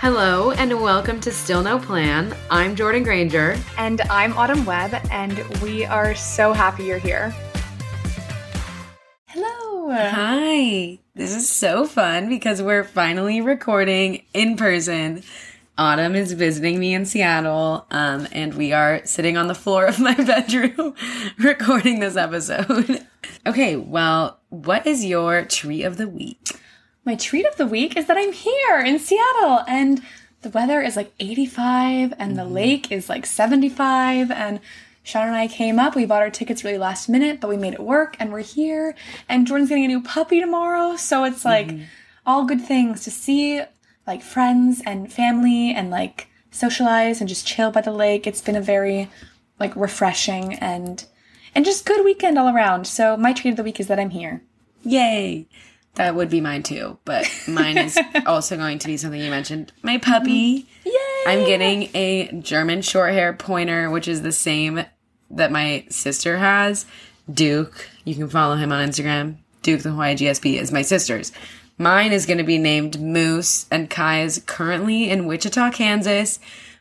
Hello and welcome to Still No Plan. I'm Jordan Granger. And I'm Autumn Webb, and we are so happy you're here. Hello. Hi. This is so fun because we're finally recording in person. Autumn is visiting me in Seattle, um, and we are sitting on the floor of my bedroom recording this episode. okay, well, what is your tree of the week? My treat of the week is that I'm here in Seattle and the weather is like 85 and the mm-hmm. lake is like 75 and Sean and I came up. We bought our tickets really last minute, but we made it work and we're here. And Jordan's getting a new puppy tomorrow. So it's like mm-hmm. all good things to see like friends and family and like socialize and just chill by the lake. It's been a very like refreshing and and just good weekend all around. So my treat of the week is that I'm here. Yay! That would be mine too, but mine is also going to be something you mentioned. My puppy. Yay! I'm getting a German short hair pointer, which is the same that my sister has. Duke. You can follow him on Instagram. Duke the Hawaii GSP is my sister's. Mine is going to be named Moose, and Kai is currently in Wichita, Kansas,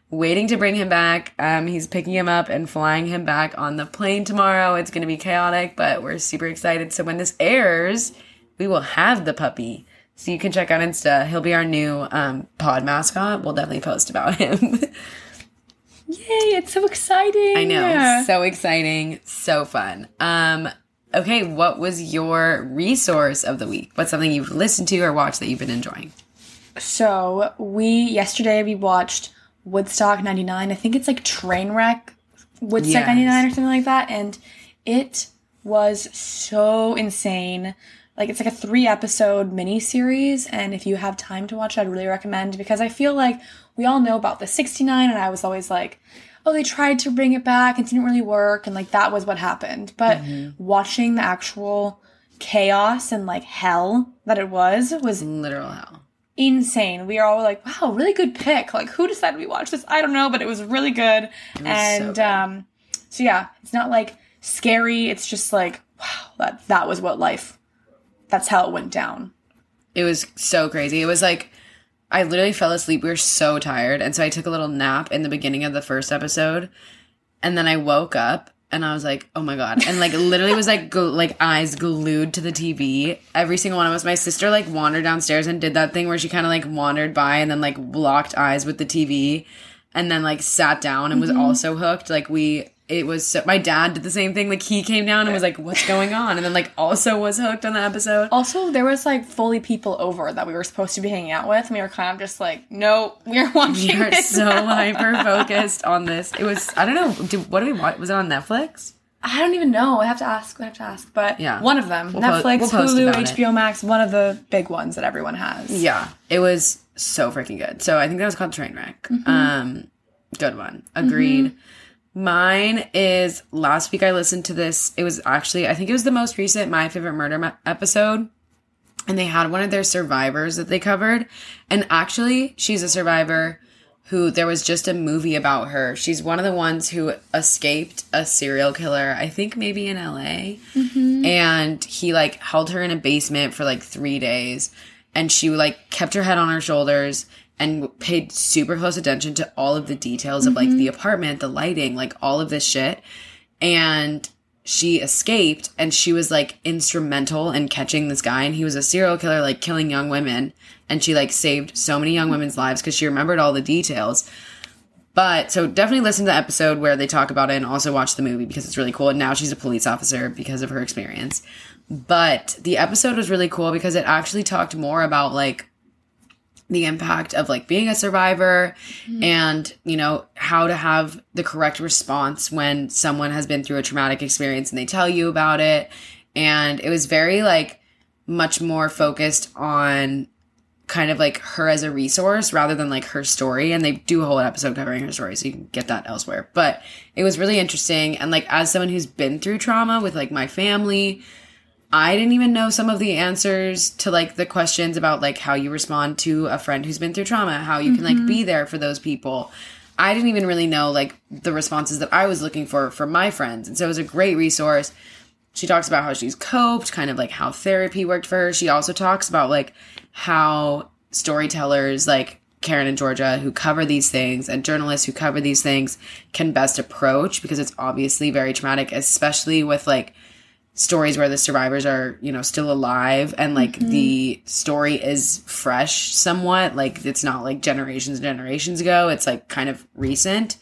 waiting to bring him back. Um, he's picking him up and flying him back on the plane tomorrow. It's going to be chaotic, but we're super excited. So when this airs, we will have the puppy. So you can check out Insta. He'll be our new um, pod mascot. We'll definitely post about him. Yay, it's so exciting. I know. So exciting. So fun. Um, okay, what was your resource of the week? What's something you've listened to or watched that you've been enjoying? So we yesterday we watched Woodstock '99. I think it's like Trainwreck Woodstock Yes. '99 or something like that, and it was so insane. Like it's like a three episode mini series, and if you have time to watch, it, I'd really recommend because I feel like we all know about the '69, and I was always like. Oh, they tried to bring it back and it didn't really work, and like that was what happened. But watching the actual chaos and like hell that it was was Literal hell. insane. We are all like, wow, really good pick. Like, who decided we watch this? I don't know, but it was really good. and good. um, so yeah, it's not like scary. It's just like, wow, that that was what life. That's how it went down. It was so crazy. It was like I literally fell asleep. We were so tired, and so I took a little nap in the beginning of the first episode, and then I woke up and I was like, "Oh my god!" And like literally was like gl- like eyes glued to the TV. Every single one of us. My sister like wandered downstairs and did that thing where she kind of like wandered by and then like locked eyes with the TV, and then like sat down and was mm-hmm. also hooked. Like we. It was so, my dad did the same thing. Like he came down and was like, "What's going on?" And then like also was hooked on the episode. Also, there was like fully people over that we were supposed to be hanging out with, and we were kind of just like, no, we are watching We are this. so now." hyper focused on this. It was I don't know. Did, what did we watch? Was it on Netflix? I don't even know. I have to ask. I have to ask. But Yeah. one of them, We'll po- Netflix, we'll Hulu, about it. HBO Max, one of the big ones that everyone has. Yeah, it was so freaking good. So I think that was called Trainwreck. Mm-hmm. Um, good one. Agreed. Mine is last week I listened to this. It was actually I think it was the most recent My Favorite Murder episode. And they had one of their survivors that they covered. And actually, she's a survivor who there was just a movie about her. She's one of the ones who escaped a serial killer, I think maybe in LA. Mm-hmm. And he like held her in a basement for like three days. And she like kept her head on her shoulders and paid super close attention to all of the details of like the mm-hmm. apartment, the lighting, like all of this shit. And she escaped and she was like instrumental in catching this guy and he was a serial killer like killing young women. And she like saved so many young women's lives because she remembered all the details. But so definitely listen to the episode where they talk about it and also watch the movie because it's really cool. And now she's a police officer because of her experience. But the episode was really cool because it actually talked more about like the impact of like being a survivor mm-hmm. and you know how to have the correct response when someone has been through a traumatic experience and they tell you about it. And it was very like much more focused on kind of like her as a resource rather than like her story. And they do a whole episode covering her story so you can get that elsewhere. But it was really interesting. And like as someone who's been through trauma with like my family I didn't even know some of the answers to like the questions about like how you respond to a friend who's been through trauma, how you can like be mm-hmm. there for those people. I didn't even really know like the responses that I was looking for from my friends. And so it was a great resource. She talks about how she's coped, kind of like how therapy worked for her. She also talks about like how storytellers like Karen and Georgia who cover these things and journalists who cover these things can best approach because it's obviously very traumatic, especially with like stories where the survivors are, you know, still alive and like Mm-hmm. the story is fresh somewhat. Like it's not like generations and generations ago. It's like kind of recent.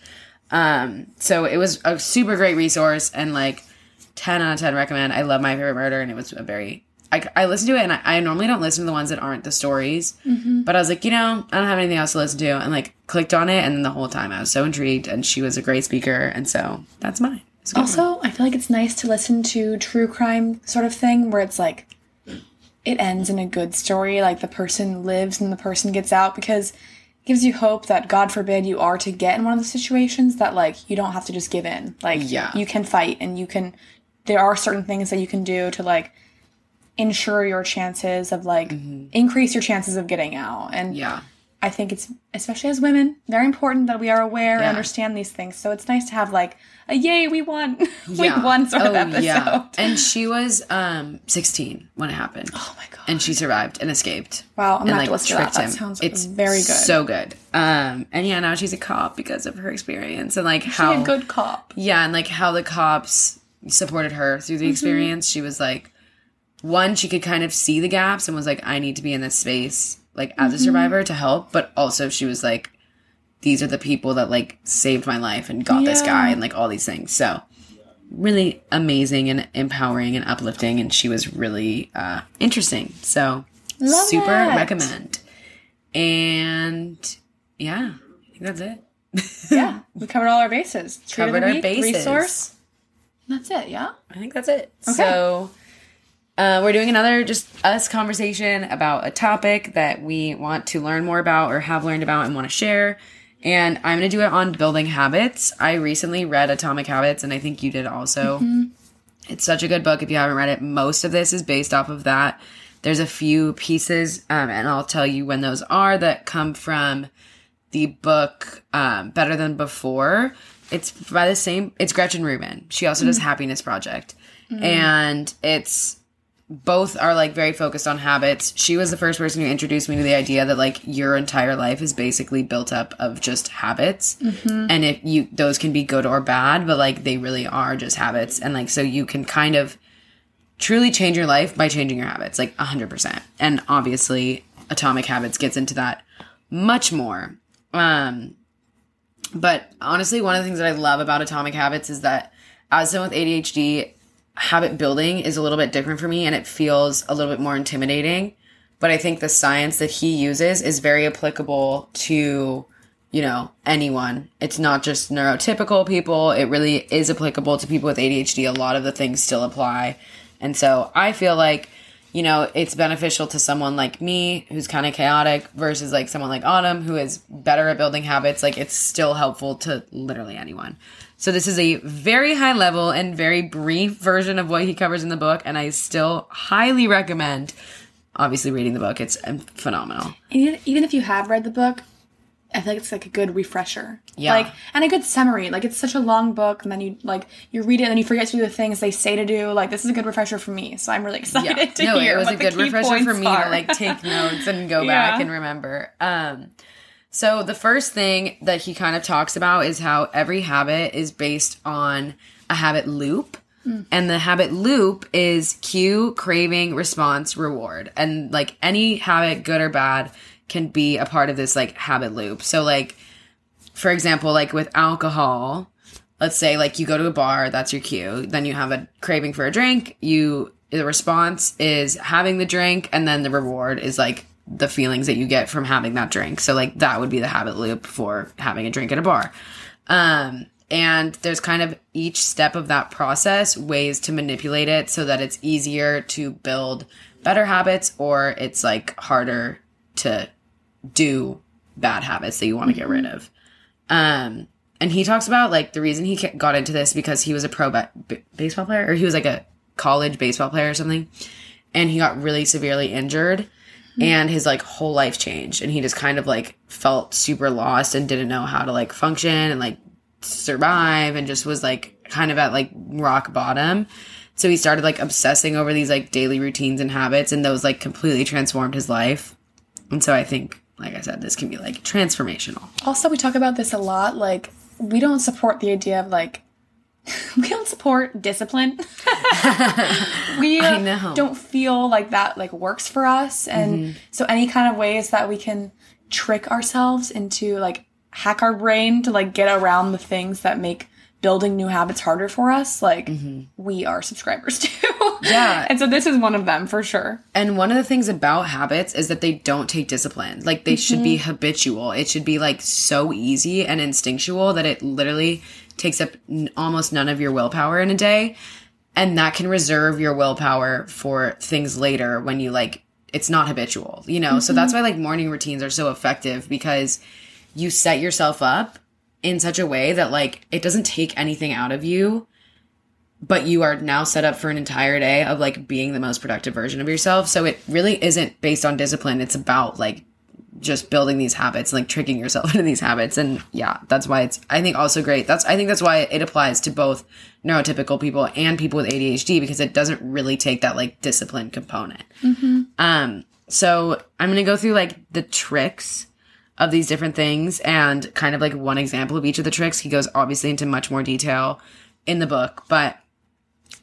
Um, so it was a super great resource and like 10 out of 10 recommend. I love My Favorite Murder and it was a very I, I listened to it and I, I normally don't listen to the ones that aren't the stories, Mm-hmm. but I was like, you know, I don't have anything else to listen to, and like clicked on it, and then the whole time I was so intrigued, and she was a great speaker, and so that's mine. It's a good one. Also, I feel like it's nice to listen to true crime sort of thing where it's like it ends in a good story, like the person lives and the person gets out because it gives you hope that God forbid you are to get in one of those situations that like you don't have to just give in. Like Yeah. you can fight and you can there are certain things that you can do to like ensure your chances of like increase your chances of getting out. And Mm-hmm. yeah, I think it's especially as women very important that we are aware Yeah. and understand these things. So it's nice to have like a yay we won yeah. one sort of Oh, episode. And she was um 16 when it happened, Oh my god! and she survived and escaped. wow, I'm and like to listen to that. tricked That him. sounds it's very good. so good. Um, and yeah, now she's a cop because of her experience and like how a good cop. Yeah, and like how the cops supported her through the Mm-hmm. experience. She was like, one, she could kind of see the gaps and was like, I need to be in this space, like as Mm-hmm. a survivor to help. But also, she was like, these are the people that like saved my life and got this Yeah. guy and like all these things. So, really amazing and empowering and uplifting. And she was really uh, interesting. So, Love super recommend. And yeah, I think that's it. Yeah, we covered all our bases. Treat of Covered the our week, bases. Resource. That's it. Yeah. I think that's it. So uh, we're doing another just us conversation about a topic that we want to learn more about or have learned about and want to share. And I'm going to do it on building habits. I recently read Atomic Habits, and I think you did also. It's such a good book if you haven't read it. Most of this is based off of that. There's a few pieces, um, and I'll tell you when those are that come from the book um, Better Than Before. It's by the same. It's Gretchen Rubin. She also does Happiness Project, and it's both are like very focused on habits. She was the first person who introduced me to the idea that like your entire life is basically built up of just habits, and if you those can be good or bad, but like they really are just habits, and like so you can kind of truly change your life by changing your habits, like 100%. And obviously, Atomic Habits gets into that much more. Um, but honestly, one of the things that I love about Atomic Habits is that as someone with ADHD, habit building is a little bit different for me and it feels a little bit more intimidating. But I think the science that he uses is very applicable to, you know, anyone. It's not just neurotypical people. It really is applicable to people with ADHD. A lot of the things still apply. And so I feel like, you know, it's beneficial to someone like me who's kind of chaotic versus like someone like Autumn who is better at building habits. Like it's still helpful to literally anyone. So this is a very high level and very brief version of what he covers in the book. And I still highly recommend obviously reading the book. It's um, phenomenal. Even even if you have read the book, I feel like it's like a good refresher. Yeah. Like and a good summary. Like it's such a long book, and then you like you read it, and then you forget to do the things they say to do. Like this is a good refresher for me, so I'm really excited to no, hear. No, it was a good refresher for me are. to like take notes and go Yeah. back and remember. Um, so the first thing that he kind of talks about is how every habit is based on a habit loop. Hmm. And the habit loop is cue, craving, response, reward. And like any habit, good or bad, can be a part of this like habit loop. So like for example, like with alcohol, let's say like you go to a bar, that's your cue. Then you have a craving for a drink. You the response is having the drink, and then the reward is like the feelings that you get from having that drink. So like that would be the habit loop for having a drink at a bar. Um, and there's kind of each step of that process ways to manipulate it so that it's easier to build better habits or it's like harder to do bad habits that you want to get rid of. Um, and he talks about like the reason he got into this because he was a pro ba- baseball player or he was like a college baseball player or something, and he got really severely injured, and his like whole life changed, and he just kind of like felt super lost and didn't know how to like function and like survive, and just was like kind of at like rock bottom. So he started like obsessing over these like daily routines and habits, and those like completely transformed his life. And so I think like I said, this can be like transformational. Also, we talk about this a lot. Like, we don't support the idea of like, we don't support discipline. we uh, know. don't feel like that like works for us, and mm-hmm. so any kind of ways that we can trick ourselves into like hack our brain to like get around the things that make building new habits harder for us, like mm-hmm. we are subscribers to. Yeah. and so this is one of them for sure. And one of the things about habits is that they don't take discipline. Like they should be mm-hmm. habitual. It should be like so easy and instinctual that it literally takes up n- almost none of your willpower in a day. And that can reserve your willpower for things later when you like it's not habitual, you know? So that's mm-hmm. why like morning routines are so effective because you set yourself up in such a way that like it doesn't take anything out of you but you are now set up for an entire day of like being the most productive version of yourself. So it really isn't based on discipline. It's about like just building these habits, like tricking yourself into these habits. And yeah, that's why it's, I think also great. That's, I think that's why it applies to both neurotypical people and people with ADHD because it doesn't really take that like discipline component. Um, so I'm going to go through like the tricks of these different things and kind of like one example of each of the tricks. He goes obviously into much more detail in the book, but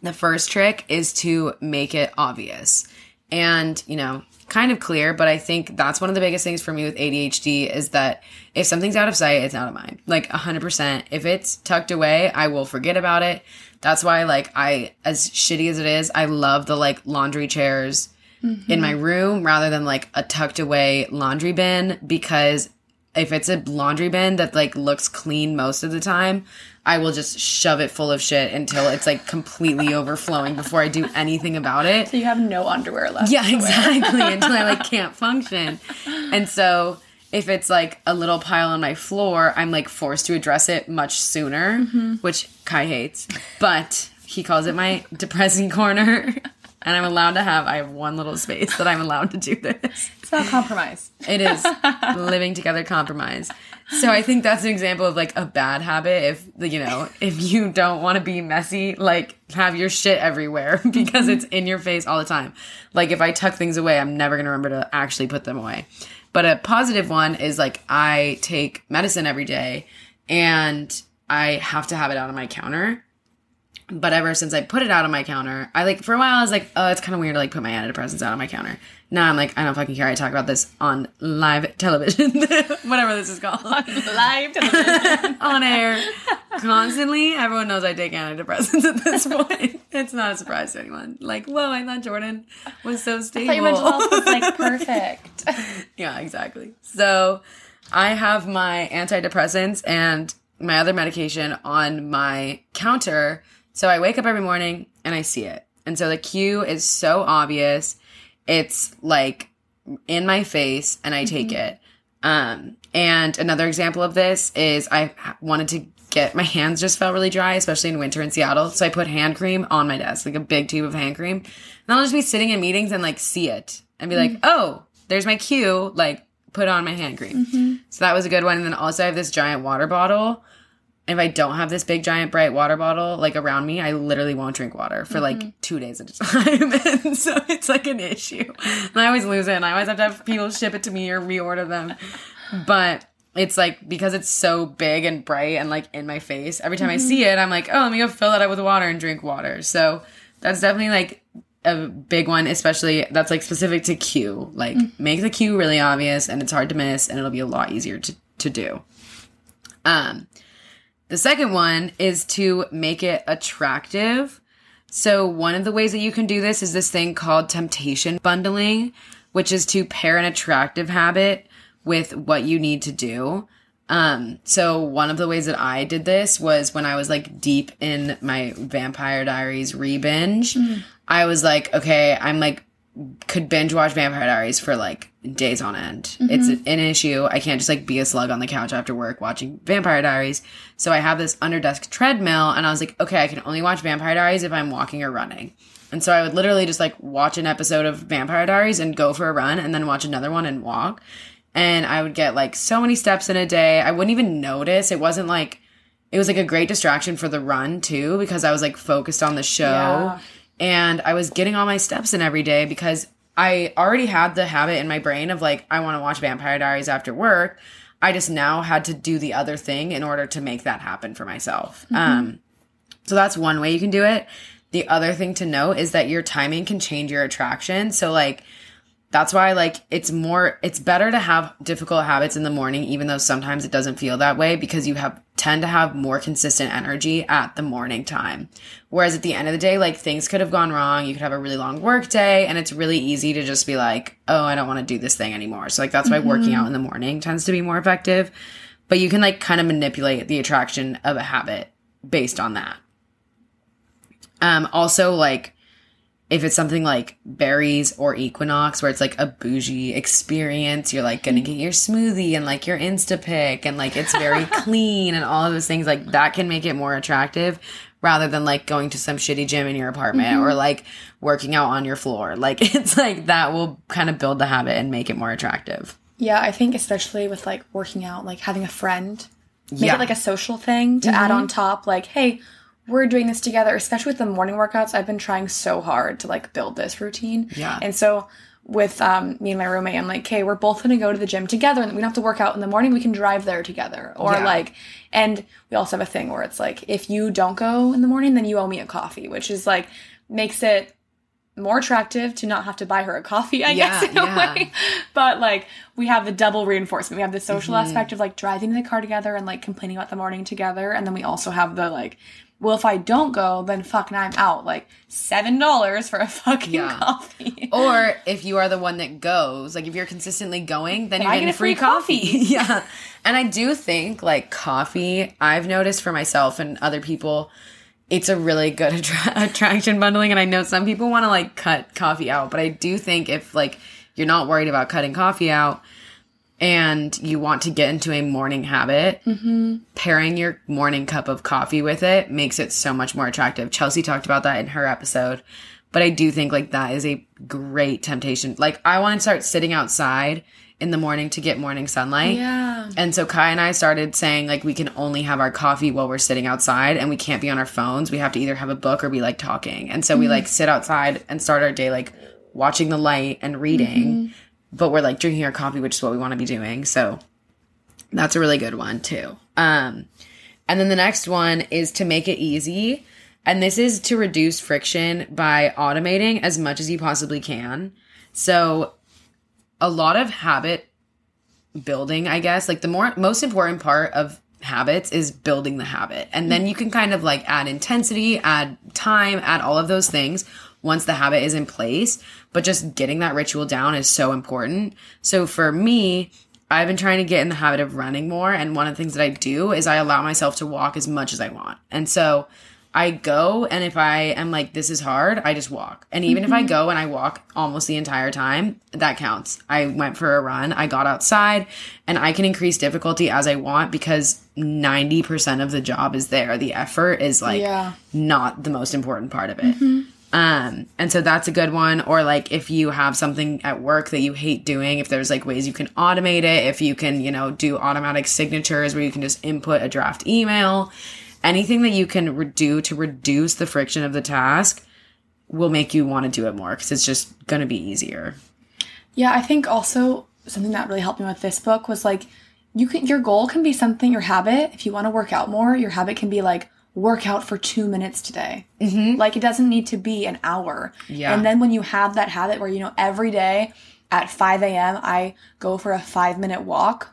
the first trick is to make it obvious and, you know, kind of clear, but I think that's one of the biggest things for me with ADHD is that if something's out of sight, it's out of mind. Like 100%. If it's tucked away, I will forget about it. That's why, like, I, as shitty as it is, I love the like laundry chairs in my mm-hmm. room rather than like a tucked away laundry bin because if it's a laundry bin that like looks clean most of the time, I will just shove it full of shit until it's like completely overflowing before I do anything about it. So you have no underwear left. Yeah, exactly. until I like can't function. And so if it's like a little pile on my floor, I'm like forced to address it much sooner, mm-hmm. which Kai hates. But he calls it my depressing corner. And I'm allowed to have, I have one little space that I'm allowed to do this. It's not compromise. It is living together compromise. So I think that's an example of like a bad habit. If you know, if you don't want to be messy, like have your shit everywhere because it's in your face all the time. Like if I tuck things away, I'm never gonna remember to actually put them away. But a positive one is like I take medicine every day and I have to have it out on my counter. But ever since I put it out on my counter, I like for a while I was like, oh, it's kind of weird to like put my antidepressants out on my counter. Now I'm like, I don't fucking care. I talk about this on live television, whatever this is called, Live television. on air constantly. Everyone knows I take antidepressants at this point. It's not a surprise to anyone. Like, whoa, I thought Jordan was so stable. I thought your mental health was like perfect. Yeah, exactly. So I have my antidepressants and my other medication on my counter. So I wake up every morning and I see it. And so the cue is so obvious. It's like in my face and I take mm-hmm. it. Um, and another example of this is I wanted to get my hands just felt really dry, especially in winter in Seattle. So I put hand cream on my desk, like a big tube of hand cream. And I'll just be sitting in meetings and like see it and be like, mm-hmm. oh, there's my cue. Like put on my hand cream. Mm-hmm. So that was a good one. And then also I have this giant water bottle. If I don't have this big giant bright water bottle like around me, I literally won't drink water for like mm-hmm. two days at a time. and so it's like an issue. And I always lose it and I always have to have people ship it to me or reorder them. But it's like because it's so big and bright and like in my face, every time I see mm-hmm. it, I'm like, oh, let me go fill it up with water and drink water. So that's definitely like a big one, especially that's like specific to cue. Like mm. make the cue really obvious and it's hard to miss and it'll be a lot easier to, to do. Um, the second one is to make it attractive. So one of the ways that you can do this is this thing called temptation bundling, which is to pair an attractive habit with what you need to do. Um, so one of the ways that I did this was when I was like deep in my Vampire Diaries re-binge. I was like, okay, I'm like could binge watch Vampire Diaries for like days on end. It's mm-hmm. an issue. I can't just like be a slug on the couch after work watching Vampire Diaries. So I have this under desk treadmill and I was like, okay, I can only watch Vampire Diaries if I'm walking or running. And so I would literally just like watch an episode of Vampire Diaries and go for a run and then watch another one and walk. And I would get like so many steps in a day. I wouldn't even notice. It wasn't like, it was like a great distraction for the run too, because I was like focused on the show Yeah. And I was getting all my steps in every day because I already had the habit in my brain of like, I want to watch Vampire Diaries after work. I just now had to do the other thing in order to make that happen for myself. Um, so that's one way you can do it. The other thing to note is that your timing can change your attraction. So like that's why like it's more it's better to have difficult habits in the morning even though sometimes it doesn't feel that way because you have tend to have more consistent energy at the morning time. Whereas at the end of the day like things could have gone wrong, you could have a really long work day and it's really easy to just be like, "Oh, I don't want to do this thing anymore." So like that's why working out in the morning tends to be more effective. But you can like kind of manipulate the attraction of a habit based on that. Um, also, like, if it's something like Barry's or equinox where it's like a bougie experience, you're like gonna get your smoothie and like your Insta Instapick and like it's very clean and all of those things, like that can make it more attractive rather than like going to some shitty gym in your apartment or mm-hmm. like working out on your floor. Like it's like that will kind of build the habit and make it more attractive. Yeah, I think especially with like working out, like having a friend, make Yeah. it like a social thing to add mm-hmm. on top. Like, hey, we're doing this together. Especially with the morning workouts, I've been trying so hard to like build this routine. Yeah. and so with um, me and my roommate, I'm like, okay, we're both gonna go to the gym together, and we don't have to work out in the morning. We can drive there together, or Yeah. like, and we also have a thing where it's like, if you don't go in the morning, then you owe me a coffee, which is like makes it more attractive to not have to buy her a coffee, I Yeah, guess, in a way. But like we have the double reinforcement. We have the social Mm-hmm. aspect of like driving in the car together and like complaining about the morning together. And then we also have the like, well, if I don't go, then fuck, now I'm out. Like seven dollars for a fucking Yeah. coffee. Or if you are the one that goes, like if you're consistently going, then you're I getting get free, free coffee. coffee. yeah. And I do think like coffee, I've noticed for myself and other people, it's a really good attra- attraction bundling. And I know some people want to like cut coffee out, but I do think if like you're not worried about cutting coffee out and you want to get into a morning habit, pairing your morning cup of coffee with it makes it so much more attractive. Chelsea talked about that in her episode. But I do think like that is a great temptation. Like I want to start sitting outside in the morning to get morning sunlight. Yeah. And so Kai and I started saying like we can only have our coffee while we're sitting outside and we can't be on our phones. We have to either have a book or be like talking. And so we mm-hmm. like sit outside and start our day like watching the light and reading. Mm-hmm. But we're like drinking our coffee, which is what we want to be doing. So that's a really good one too. Um and then the next one is to make it easy. And this is to reduce friction by automating as much as you possibly can. So a lot of habit building, I guess, like the more most important part of habits is building the habit. And then you can kind of like add intensity, add time, add all of those things once the habit is in place. But just getting that ritual down is so important. So for me, I've been trying to get in the habit of running more. And one of the things that I do is I allow myself to walk as much as I want. And so I go, and if I am like, this is hard, I just walk. And even if I mm-hmm. go and I walk almost the entire time, that counts. I went for a run, I got outside, and I can increase difficulty as I want because 90% of the job is there. The effort is like Yeah. not the most important part of it. Mm-hmm. Um, and so that's a good one. Or like if you have something at work that you hate doing, if there's like ways you can automate it, if you can, you know, do automatic signatures where you can just input a draft email, anything that you can re- do to reduce the friction of the task will make you want to do it more because it's just going to be easier. Yeah, I think also something that really helped me with this book was like you can your goal can be something your habit. If you want to work out more, your habit can be like work out for two minutes today. Mm-hmm. Like it doesn't need to be an hour. Yeah. And then when you have that habit where you know every day at 5 a.m. I go for a five minute walk.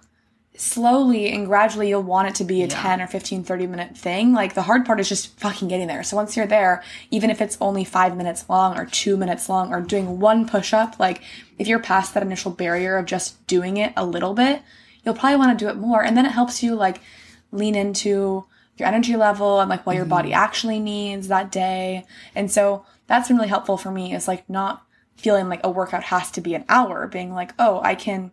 Slowly and gradually, you'll want it to be a 10 or 15, 30 minute thing. Like, the hard part is just fucking getting there. So, once you're there, even if it's only five minutes long or two minutes long or doing one push up, like, if you're past that initial barrier of just doing it a little bit, you'll probably want to do it more. And then it helps you, like, lean into your energy level and, like, what your body mm-hmm. actually needs that day. And so, that's been really helpful for me is, like, not feeling like a workout has to be an hour, being like, oh, I can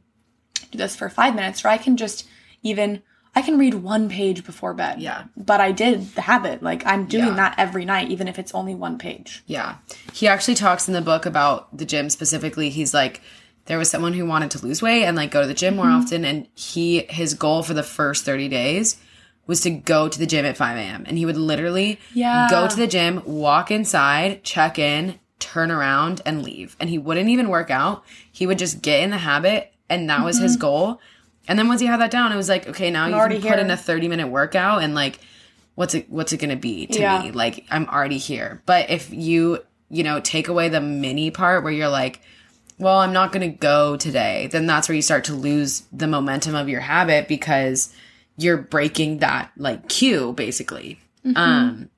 do this for five minutes, or I can just even I can read one page before bed. Yeah. But I did the habit. Like I'm doing Yeah. that every night, even if it's only one page. Yeah. He actually talks in the book about the gym specifically. He's like, there was someone who wanted to lose weight and like go to the gym more mm-hmm. often. And he, his goal for the first 30 days was to go to the gym at 5 a.m. And he would literally Yeah. go to the gym, walk inside, check in, turn around and leave. And he wouldn't even work out. He would just get in the habit and that was his mm-hmm. goal. And then once he had that down, it was like, okay, now you already can put here. in a 30 minute workout and like what's it what's it gonna be to Yeah. me? Like I'm already here. But if you, you know, take away the mini part where you're like, well, I'm not to go today, then that's where you start to lose the momentum of your habit because you're breaking that like cue basically. Um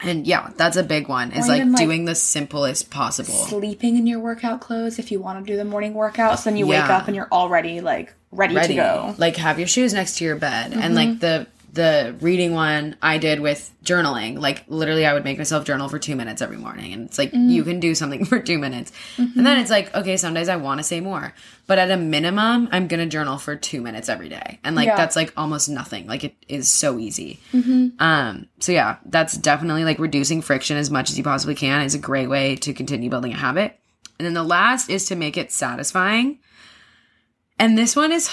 and yeah, that's a big one. Is Mm-hmm. Like even, like, doing the simplest possible. Sleeping in your workout clothes if you want to do the morning workouts, then you wake up and you're already like ready, ready. to go. Like have your shoes next to your bed. And Mm-hmm. like the the reading one I did with journaling, like literally I would make myself journal for two minutes every morning. And it's like Mm. you can do something for two minutes. Mm-hmm. And then it's like, okay, some days I want to say more. But at a minimum, I'm gonna journal for two minutes every day. And like Yeah. that's like almost nothing. Like it is so easy. Um, so yeah, that's definitely like reducing friction as much as you possibly can is a great way to continue building a habit. And then the last is to make it satisfying. And this one is,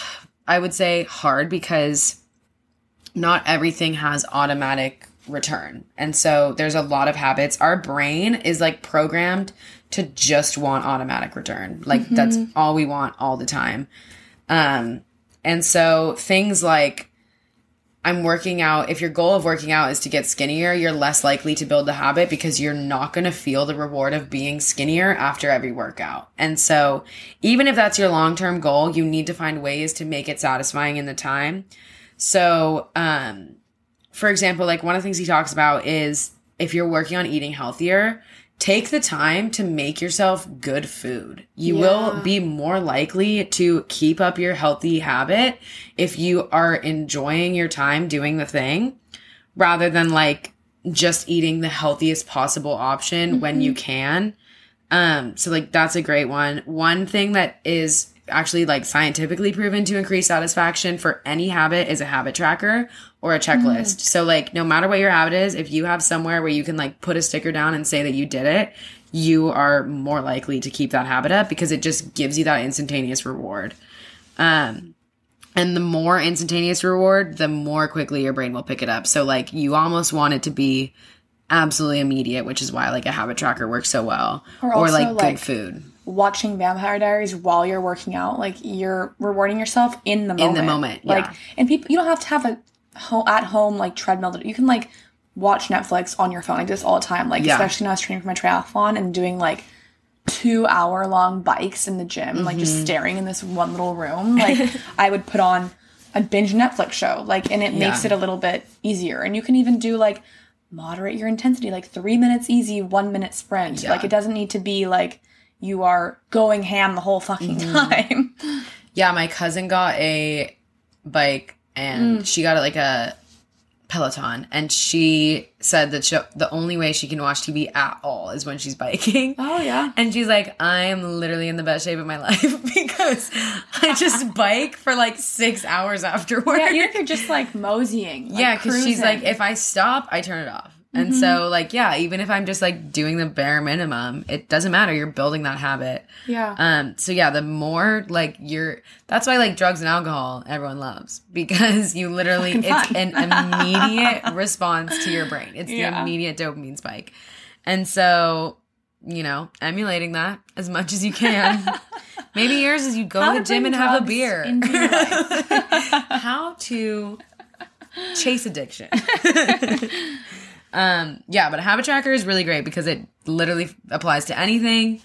I would say, hard because not everything has automatic return. And so there's a lot of habits. Our brain is like programmed to just want automatic return. Like that's all we want all the time. Um, and so things like I'm working out, if your goal of working out is to get skinnier, you're less likely to build the habit because you're not going to feel the reward of being skinnier after every workout. And so, even if that's your long term goal, you need to find ways to make it satisfying in the time. So, um, for example, like one of the things he talks about is if you're working on eating healthier, take the time to make yourself good food. You will be more likely to keep up your healthy habit if you are enjoying your time doing the thing rather than like just eating the healthiest possible option when you can. Um, so like that's a great one. One thing that is actually like scientifically proven to increase satisfaction for any habit is a habit tracker or a checklist. So like no matter what your habit is, if you have somewhere where you can like put a sticker down and say that you did it, you are more likely to keep that habit up because it just gives you that instantaneous reward. Um and the more instantaneous reward, the more quickly your brain will pick it up. So like you almost want it to be absolutely immediate, which is why like a habit tracker works so well. Or Or, like, like- good food. Watching Vampire Diaries while you're working out, like you're rewarding yourself in the moment. the moment, like and people, you don't have to have a ho- at home like treadmill. You can like watch Netflix on your phone. I do this all the time. Like Yeah. especially when I was training for my triathlon and doing like two hour long bikes in the gym, like Mm-hmm. just staring in this one little room. Like I would put on a binge Netflix show, like, and it makes it a little bit easier. And you can even do like moderate your intensity, like three minutes easy, one minute sprint. Yeah. Like it doesn't need to be like you are going ham the whole fucking Mm-hmm. time. Yeah, my cousin got a bike and Mm. she got it like a Peloton, and she said that she, the only way she can watch TV at all is when she's biking. Oh yeah. And she's like, I am literally in the best shape of my life because I just bike for like six hours after work. Yeah, you're just like moseying. Like yeah, because she's like, if I stop, I turn it off. And Mm-hmm. so, like, yeah, even if I'm just like doing the bare minimum, it doesn't matter. You're building that habit. Yeah. Um. So yeah, the more like you're, that's why like drugs and alcohol everyone loves because you literally it's an immediate response to your brain. It's the immediate dopamine spike, and so you know, emulating that as much as you can. Maybe yours is you go How to the gym and have a beer. into your life. How to chase addiction. Um, yeah, but a habit tracker is really great because it literally applies to anything,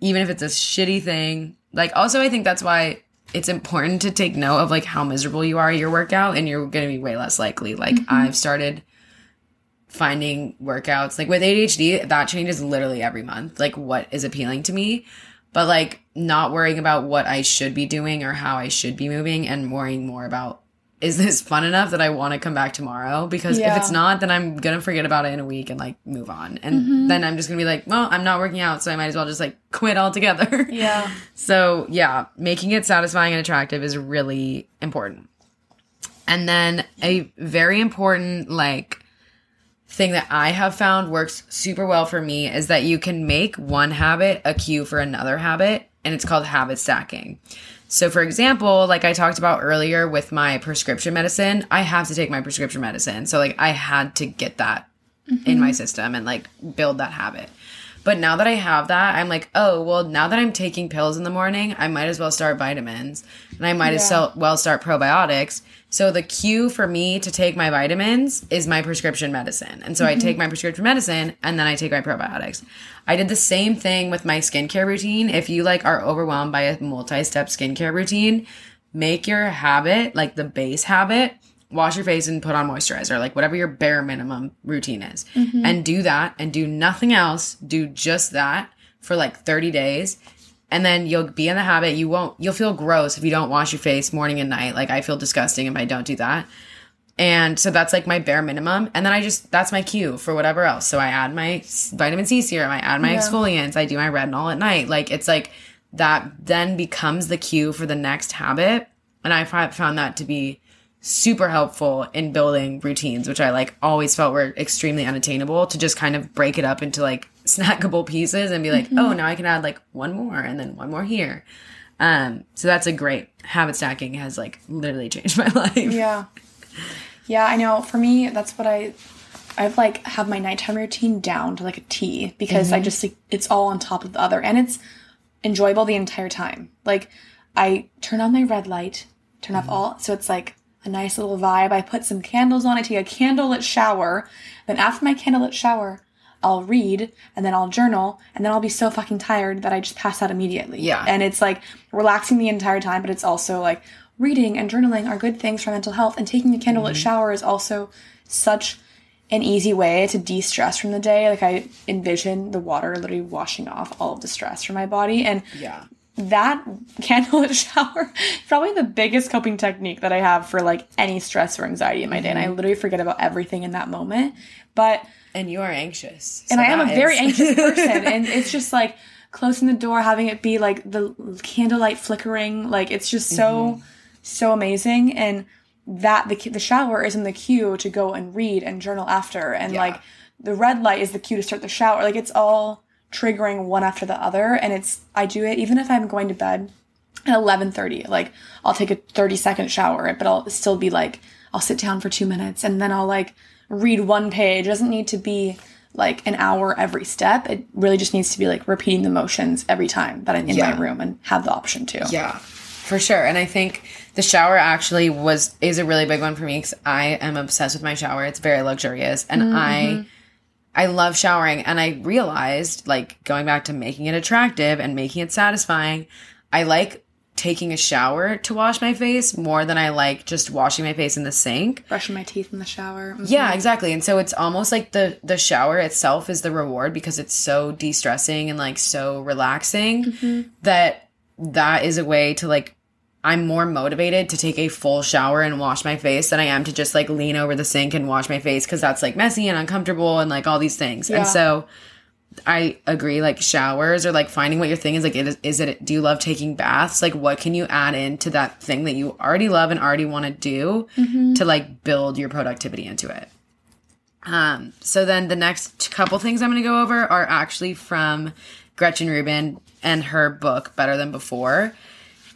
even if it's a shitty thing. Like, also, I think that's why it's important to take note of like how miserable you are at your workout, and you're going to be way less likely. Like, I've started finding workouts like with ADHD, that changes literally every month, like what is appealing to me. But like not worrying about what I should be doing or how I should be moving and worrying more about is this fun enough that I want to come back tomorrow? Because Yeah. if it's not, then I'm gonna forget about it in a week and like move on. And Mm-hmm. then I'm just gonna be like, well, I'm not working out, so I might as well just like quit altogether. yeah. So, yeah, making it satisfying and attractive is really important. And then a very important like thing that I have found works super well for me is that you can make one habit a cue for another habit and it's called habit stacking. So for example, like I talked about earlier with my prescription medicine, I have to take my prescription medicine. So like I had to get that in my mm-hmm. system and like build that habit. But now that I have that, I'm like, oh, well, now that I'm taking pills in the morning, I might as well start vitamins and I might as well start probiotics. So the cue for me to take my vitamins is my prescription medicine. And so I take my prescription medicine and then I take my probiotics. I did the same thing with my skincare routine. If you like are overwhelmed by a multi-step skincare routine, make your habit, like the base habit, wash your face and put on moisturizer, like whatever your bare minimum routine is. Mm-hmm. And do that and do nothing else. Do just that for like 30 days. And then you'll be in the habit. You won't, you'll feel gross if you don't wash your face morning and night. Like I feel disgusting if I don't do that. And so that's like my bare minimum. And then I just, that's my cue for whatever else. So I add my vitamin C serum, I add my Yeah. exfoliants, I do my retinol at night. Like it's like that then becomes the cue for the next habit. And I found that to be super helpful in building routines, which I like always felt were extremely unattainable to just kind of break it up into like snackable pieces and be like, oh, mm-hmm. now I can add like one more and then one more here. Um, so that's a great habit stacking has like literally changed my life. Yeah. Yeah, I know. For me, that's what I I've like have my nighttime routine down to like a T because I mm-hmm. just like it's all on top of the other and it's enjoyable the entire time. Like I turn on my red light, turn off mm-hmm. all so it's like a nice little vibe. I put some candles on, I take a candlelit shower. Then after my candlelit shower, I'll read and then I'll journal and then I'll be so fucking tired that I just pass out immediately. Yeah. And it's like relaxing the entire time, but it's also like reading and journaling are good things for mental health and taking a candlelit mm-hmm. shower is also such an easy way to de-stress from the day. Like I envision the water literally washing off all of the stress from my body and Yeah. That candlelit shower is probably the biggest coping technique that I have for like any stress or anxiety in my day. And I mm-hmm. literally forget about everything in that moment. But And you are anxious. and I am a very anxious person, and it's just like closing the door, having it be like the candlelight flickering, like it's just so mm-hmm. so amazing, and that the the shower is in the cue to go and read and journal after, and Yeah. like the red light is the cue to start the shower, like it's all triggering one after the other, and it's I do it even if I'm going to bed at 11:30 like I'll take a 30 second shower but I'll still be like I'll sit down for 2 minutes and then I'll like read one page it doesn't need to be like an hour every step it really just needs to be like repeating the motions every time that I'm in Yeah. my room and have the option to Yeah, for sure. And I think the shower actually was is a really big one for me because I am obsessed with my shower. It's very luxurious, and mm-hmm. I I love showering. And I realized, like going back to making it attractive and making it satisfying, I like taking a shower to wash my face more than I like just washing my face in the sink. brushing my teeth in the shower Mhm. Yeah, exactly. And so it's almost like the the shower itself is the reward because it's so de-stressing and like so relaxing that that is a way to like I'm more motivated to take a full shower and wash my face than I am to just like lean over the sink and wash my face cuz that's like messy and uncomfortable and like all these things. Yeah. And so I agree like showers or like finding what your thing is like is, is it do you love taking baths? Like what can you add into that thing that you already love and already want to do to like build your productivity into it? Um, so then the next couple things I'm going to go over are actually from Gretchen Rubin and her book Better Than Before.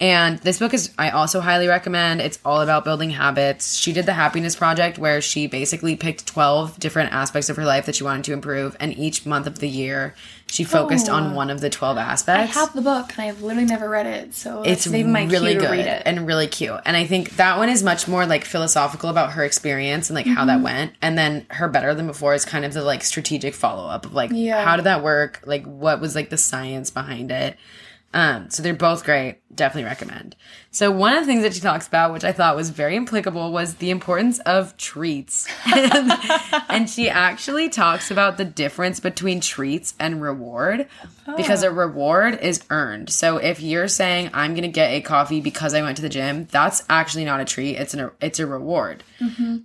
And this book is I also highly recommend. It's all about building habits. She did the happiness project where she basically picked 12 different aspects of her life that she wanted to improve and each month of the year she focused Oh. on one of the 12 aspects. I have the book and I've literally never read it so it's my really good to read it and really cute. And I think that one is much more like philosophical about her experience and like how Mm-hmm. that went. And then her better than before is kind of the like strategic follow up of like Yeah. how did that work? Like what was like the science behind it? Um, so they're both great. Definitely recommend. So one of the things that she talks about, which I thought was very applicable, was the importance of treats. and, and she actually talks about the difference between treats and reward because a reward is earned. So if you're saying I'm going to get a coffee because I went to the gym, that's actually not a treat. It's an it's a reward.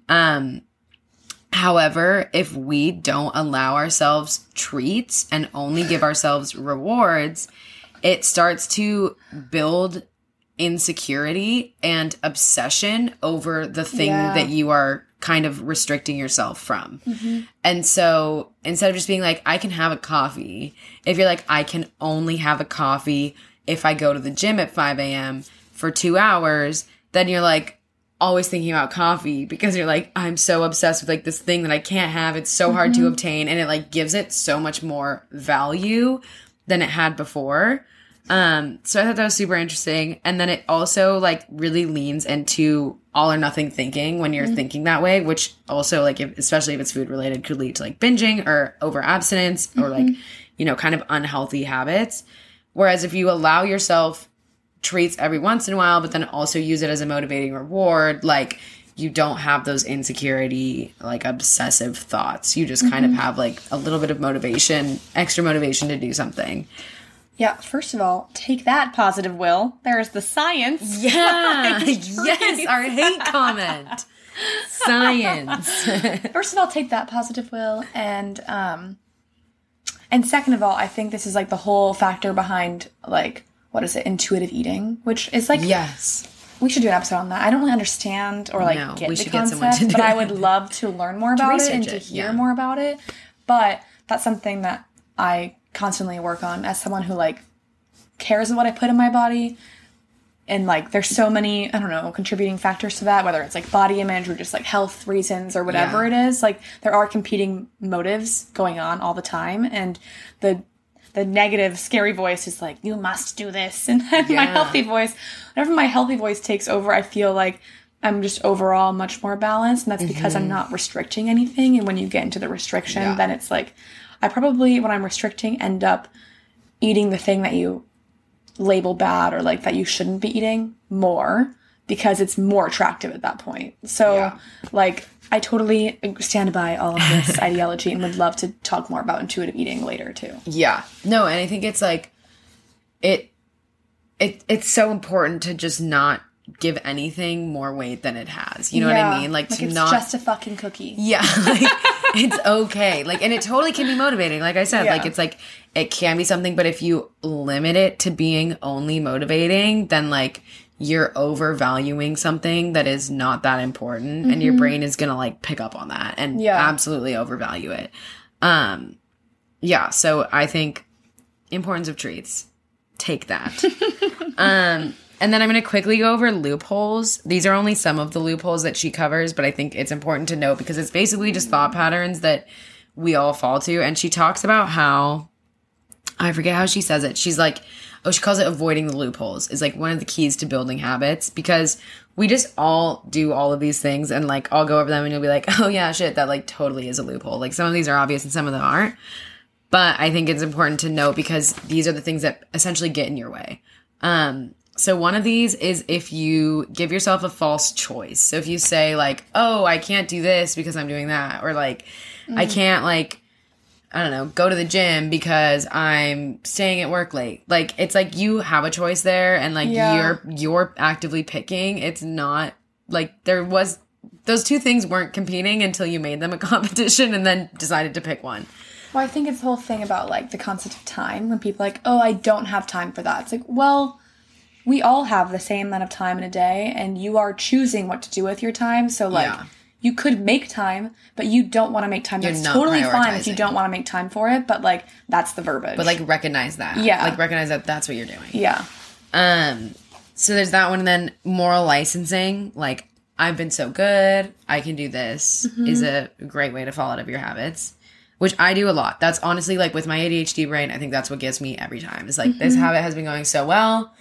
Um However, if we don't allow ourselves treats and only give ourselves rewards, it starts to build insecurity and obsession over the thing Yeah. that you are kind of restricting yourself from. Mm-hmm. And so instead of just being like, I can have a coffee, if you're like, I can only have a coffee if I go to the gym at 5 a.m. for two hours, then you're like, always thinking about coffee because you're like, I'm so obsessed with like this thing that I can't have. It's so hard to mm-hmm. obtain. And it like gives it so much more value than it had before. Um, so I thought that was super interesting. And then it also like really leans into all or nothing thinking when you're mm-hmm. thinking that way, which also like if, especially if it's food related could lead to like binging or over abstinence or like, mm-hmm. you know, kind of unhealthy habits. Whereas if you allow yourself treats every once in a while, but then also use it as a motivating reward, like you don't have those insecurity, like obsessive thoughts. You just kind of mm-hmm. have like a little bit of motivation, extra motivation to do something. Yeah, first of all, take that positive will. There's the science. Yeah. yes, our hate comment. Science. First of all, take that positive will and um and second of all, I think this is like the whole factor behind like what is it, intuitive eating, which is like yes. we should do an episode on that. I don't really understand or like No, get we the should get concept, someone to do but I would love to learn more about it and to it, hear yeah. more about it. But that's something that I constantly work on as someone who like cares what I put in my body. And like there's so many, I don't know, contributing factors to that, whether it's like body image or just like health reasons or whatever Yeah. it is. Like there are competing motives going on all the time and the the negative scary voice is like, you must do this. And then my healthy voice, whenever my healthy voice takes over, I feel like I'm just overall much more balanced. And that's because I'm not restricting anything. And when you get into the restriction, Mm-hmm. Yeah. then it's like I probably when I'm restricting end up eating the thing that you label bad or like that you shouldn't be eating more because it's more attractive at that point. So Yeah. like I totally stand by all of this ideology and would love to talk more about intuitive eating later too. Yeah. No, and I think it's like it it it's so important to just not give anything more weight than it has. You know what I mean? Like, to it's not just a fucking cookie. Yeah, like it's okay. Like, and it totally can be motivating. Like I said, Yeah. like it's like it can be something, but if you limit it to being only motivating, then like you're overvaluing something that is not that important, and your brain is gonna like pick up on that and Yeah. absolutely overvalue it. Um, yeah. So I think importance of treats. Take that. um, and then I'm going to quickly go over loopholes. These are only some of the loopholes that she covers, but I think it's important to note because it's basically just thought patterns that we all fall to. And she talks about how, I forget how she says it. She's like, oh, she calls it avoiding the loopholes is like one of the keys to building habits because we just all do all of these things and like I'll go over them and you'll be like, oh yeah, shit, that like totally is a loophole. Like some of these are obvious and some of them aren't. But I think it's important to note because these are the things that essentially get in your way. Um, so one of these is if you give yourself a false choice. So if you say like, "Oh, I can't do this because I'm doing that," or like, "I mm-hmm. can't like I don't know, go to the gym because I'm staying at work late." Like it's like you have a choice there and like Yeah. you're you're actively picking. It's not like there was those two things weren't competing until you made them a competition and then decided to pick one. Well, I think it's the whole thing about like the concept of time when people are like, oh, I don't have time for that. It's like, well, we all have the same amount of time in a day, and you are choosing what to do with your time. So, like, Yeah. you could make time, but you don't want to make time. You're totally fine if you don't want to make time for it, but like, that's the verbiage. But like recognize that. Yeah. Like recognize that that's what you're doing. yeah. Um, so there's that one, and then moral licensing. Like I've been so good, I can do this is a great way to fall out of your habits, which I do a lot. That's honestly like with my ADHD brain. I think that's what gets me every time. Is like this habit has been going so well.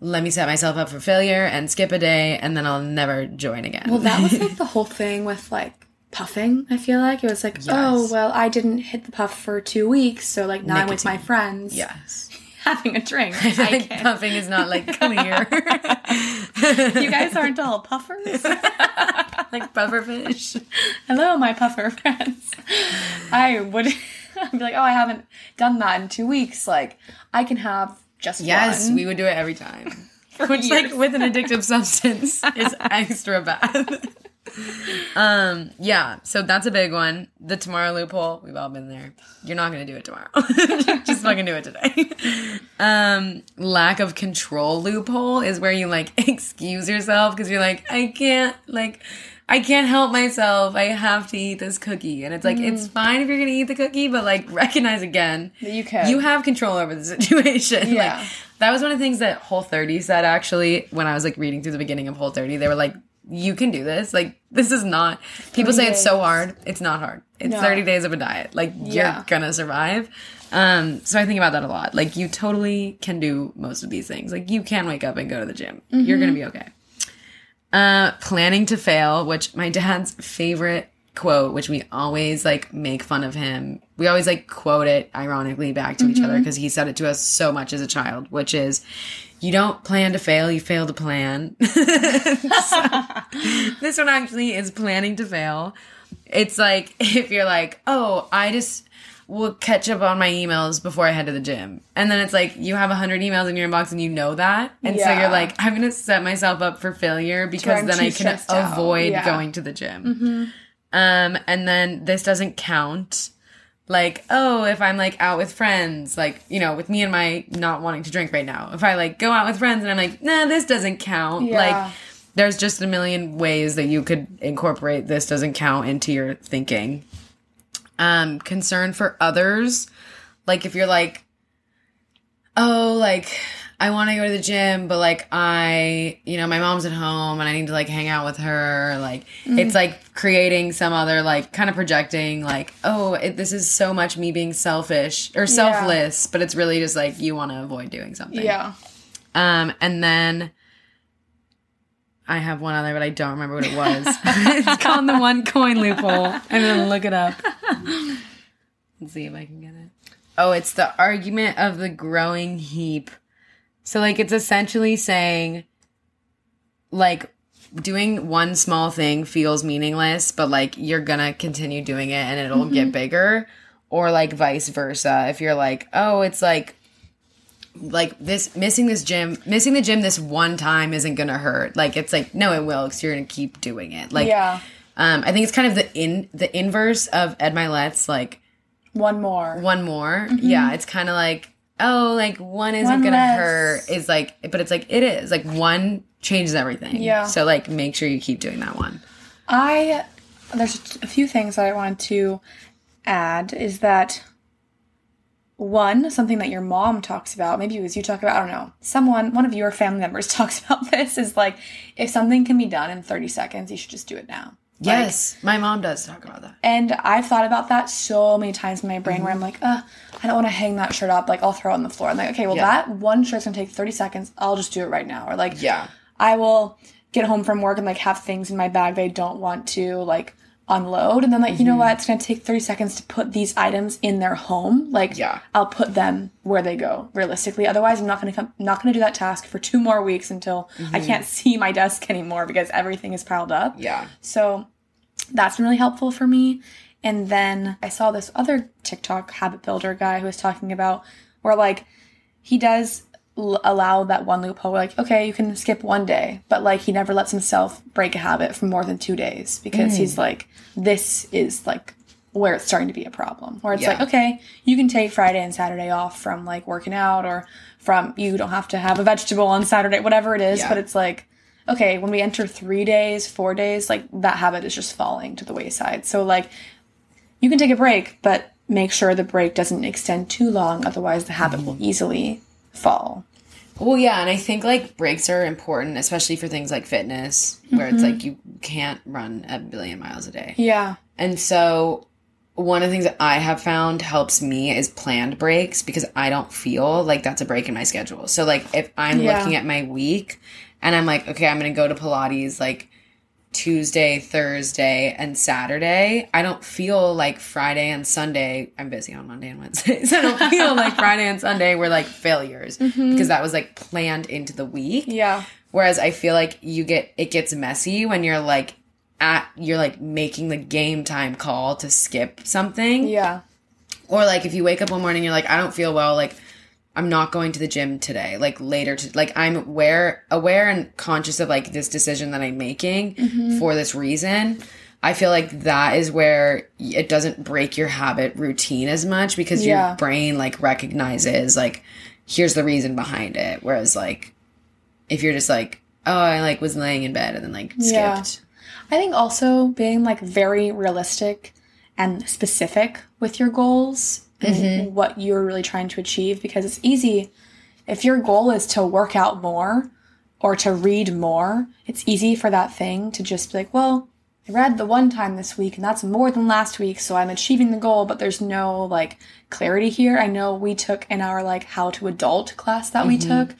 Let me set myself up for failure and skip a day, and then I'll never join again. Well, that was like the whole thing with like puffing. I feel like it was like, oh, well, I didn't hit the puff for two weeks, so like now I'm with my friends, yes. having a drink. I Like can. puffing is not like clear. you guys aren't all puffers. like pufferfish. Hello, my puffer friends. I would I'd be like, oh, I haven't done that in two weeks. Like, I can have just Yes, one. we would do it every time. Which, like, with an addictive substance, is extra bad. um, yeah, so that's a big one. The tomorrow loophole, we've all been there. You're not gonna do it tomorrow. Just fucking do it today. Um, lack of control loophole is where you like excuse yourself because you're like, I can't, like, I can't help myself. I have to eat this cookie. And it's like, it's fine if you're gonna eat the cookie, but like, recognize again That you can. you have control over the situation. Yeah. Like, that was one of the things that Whole 30 said actually when I was like reading through the beginning of Whole 30. They were like, you can do this. Like this is not people say it's so hard. It's not hard. It's No. 30 days of a diet. Like Yeah. you're gonna survive. Um, so I think about that a lot. Like you totally can do most of these things. Like you can wake up and go to the gym. You're gonna be okay. Uh, planning to fail, which my dad's favorite quote, which we always like make fun of him. We always like quote it ironically back to each other because he said it to us so much as a child, which is, you don't plan to fail, you fail to plan. So, this one actually is planning to fail. It's like if you're like, oh, I just will catch up on my emails before I head to the gym. And then it's like you have a 100 emails in your inbox and you know that. And so you're like, I'm going to set myself up for failure because then I can avoid Yeah. going to the gym. Um, and then this doesn't count. Like, oh, if I'm like out with friends, like, you know, with me and my not wanting to drink right now, if I like go out with friends and I'm like, nah, this doesn't count. Yeah. Like, there's just a million ways that you could incorporate this doesn't count into your thinking. Um, concern for others. Like, if you're like, oh, like, I want to go to the gym, but like I, you know, my mom's at home and I need to like hang out with her. Like it's like creating some other like kind of projecting like, oh, it, this is so much me being selfish or selfless, but it's really just like you want to avoid doing something. Yeah. Um, and then I have one other, but I don't remember what it was. it's called the one coin loophole. I'm gonna look it up. Let's see if I can get it. Oh, it's the argument of the growing heap. So, like, it's essentially saying, like, doing one small thing feels meaningless, but like you're gonna continue doing it and it'll get mm-hmm. bigger, or like vice versa. If you're like, oh, it's like like this missing this gym missing the gym this one time isn't gonna hurt like it's like no it will because you're gonna keep doing it like Yeah. Um i think it's kind of the in the inverse of Ed Mylett's like One more. one more yeah it's kind of like oh like one isn't One gonna less. hurt is like but it's like it is like one changes everything Yeah. so like make sure you keep doing that one I there's a few things that I wanted to add is that one something that your mom talks about maybe it was you talk about I don't know someone one of your family members talks about this is like if something can be done in 30 seconds you should just do it now yes my mom does talk about that and I've thought about that so many times in my brain where I'm like, uh, I don't want to hang that shirt up. Like, I'll throw it on the floor. I'm like, okay, well, Yeah. that one shirt's gonna take 30 seconds. I'll just do it right now. Or like, yeah I will get home from work and like have things in my bag that I don't want to like unload. And then, like, you Mm-hmm. know what? It's gonna take 30 seconds to put these items in their home. Like, Yeah. I'll put them where they go realistically. Otherwise, I'm not gonna come, not gonna do that task for two more weeks until I can't see my desk anymore because everything is piled up. Mm-hmm. yeah So that's been really helpful for me. And then I saw this other TikTok habit builder guy who was talking about where like he does l- allow that one loophole like okay you can skip one day but like he never lets himself break a habit for more than two days because he's mm. like this is like where it's starting to be a problem where it's Yeah. like okay you can take friday and saturday off from like working out or from you don't have to have a vegetable on saturday whatever it is Yeah. but it's like okay when we enter three days four days like that habit is just falling to the wayside so like you can take a break but make sure the break doesn't extend too long otherwise the habit will mm-hmm. easily fall Well, yeah, and I think like breaks are important, especially for things like fitness, where it's mm-hmm. like you can't run a billion miles a day. yeah And so, one of the things that I have found helps me is planned breaks because I don't feel like that's a break in my schedule. So, like, if I'm Yeah. looking at my week and I'm like, okay, I'm going to go to Pilates like Tuesday, Thursday, and Saturday, I don't feel like Friday and Sunday. I'm busy on Monday and Wednesday. So, I don't feel like Friday and Sunday were like failures mm-hmm. because that was like planned into the week. yeah Whereas I feel like you get it gets messy when you're like at you're like making the game time call to skip something. yeah Or like if you wake up one morning you're like I don't feel well like I'm not going to the gym today. Like later to like I'm aware aware and conscious of like this decision that I'm making mm-hmm. for this reason. I feel like that is where it doesn't break your habit routine as much because Yeah. your brain like recognizes like here's the reason behind it. Whereas like if you're just like, oh, I like was laying in bed and then like Yeah. skipped. I think also being like very realistic and specific with your goals and mm-hmm. what you're really trying to achieve because it's easy. If your goal is to work out more or to read more, it's easy for that thing to just be like, well, I read the one time this week and that's more than last week, so I'm achieving the goal, but there's no like clarity here. I know we took in our like how to adult class that we mm-hmm. took,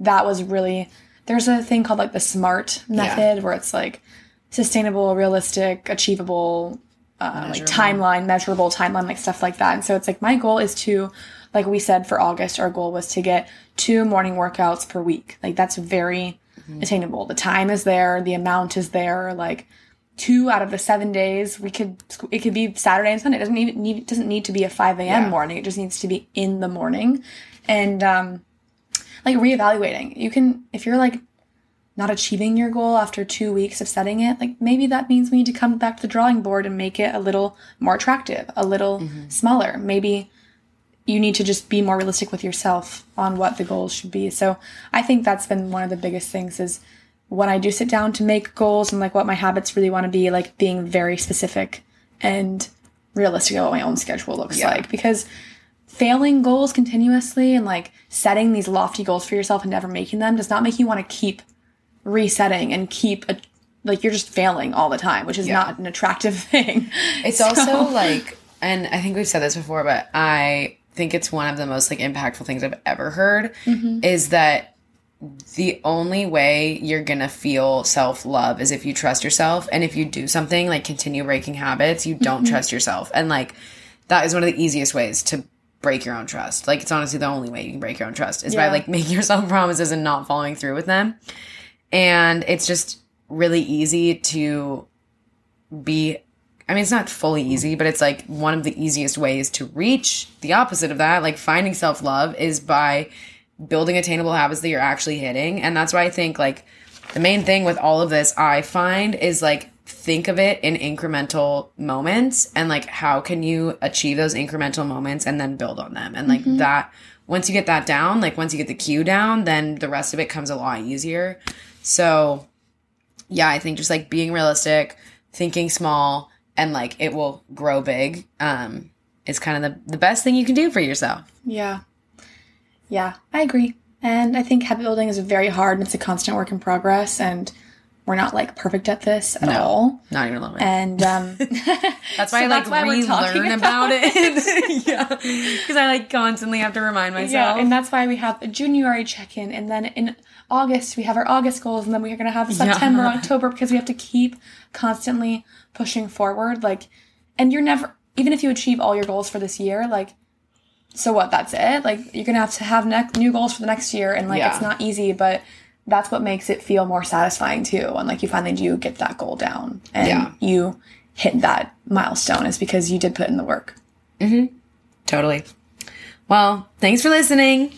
that was really there's a thing called like the SMART method where it's like sustainable, realistic, achievable, uh, like timeline, measurable timeline, like stuff like that. And so it's like my goal is to, like we said for August, our goal was to get two morning workouts per week. Like that's very attainable. The time is there, the amount is there. Like two out of the seven days, we could it could be Saturday and Sunday. It doesn't even need it doesn't need to be a five a.m. Yeah. morning. It just needs to be in the morning, and um, like reevaluating. You can if you're like not achieving your goal after two weeks of setting it, like maybe that means we need to come back to the drawing board and make it a little more attractive, a little mm-hmm. smaller. Maybe you need to just be more realistic with yourself on what the goals should be. So I think that's been one of the biggest things is when I do sit down to make goals and like what my habits really want to be, like being very specific and realistic about what my own schedule looks Yeah. like. Because failing goals continuously and like setting these lofty goals for yourself and never making them does not make you want to keep resetting and keep a, like you're just failing all the time, which is Yeah. not an attractive thing. It's So- also like, and I think we've said this before, but I think it's one of the most like impactful things I've ever heard mm-hmm. is that the only way you're gonna feel self love is if you trust yourself. And if you do something like continue breaking habits, you don't mm-hmm. trust yourself. And like, that is one of the easiest ways to break your own trust. Like, it's honestly the only way you can break your own trust is by like making yourself promises and not following through with them. And it's just really easy to be I mean, it's not fully easy, but it's like one of the easiest ways to reach the opposite of that. Like finding self love is by building attainable habits that you're actually hitting. And that's why I think like the main thing with all of this, I find is like think of it in incremental moments and like how can you achieve those incremental moments and then build on them. And like mm-hmm. that, once you get that down, like once you get the cue down, then the rest of it comes a lot easier. So yeah, I think just like being realistic, thinking small, and like it will grow big um, is kind of the, the best thing you can do for yourself. Yeah. Yeah, I agree. And I think habit building is very hard and it's a constant work in progress and we're not like perfect at this at all. Not even a little bit. And um that's why so I like why we're talking relearn about, it. yeah, because I like constantly have to remind myself. yeah, and that's why we have a January check-in and then in August we have our August goals and then we're going to have September, October because we have to keep constantly pushing forward like and you're never even if you achieve all your goals for this year like so what that's it like you're going to have to have ne- new goals for the next year and like Yeah. it's not easy but that's what makes it feel more satisfying too and like you finally do get that goal down and Yeah. you hit that milestone is because you did put in the work mm-hmm. totally. Well, thanks for listening.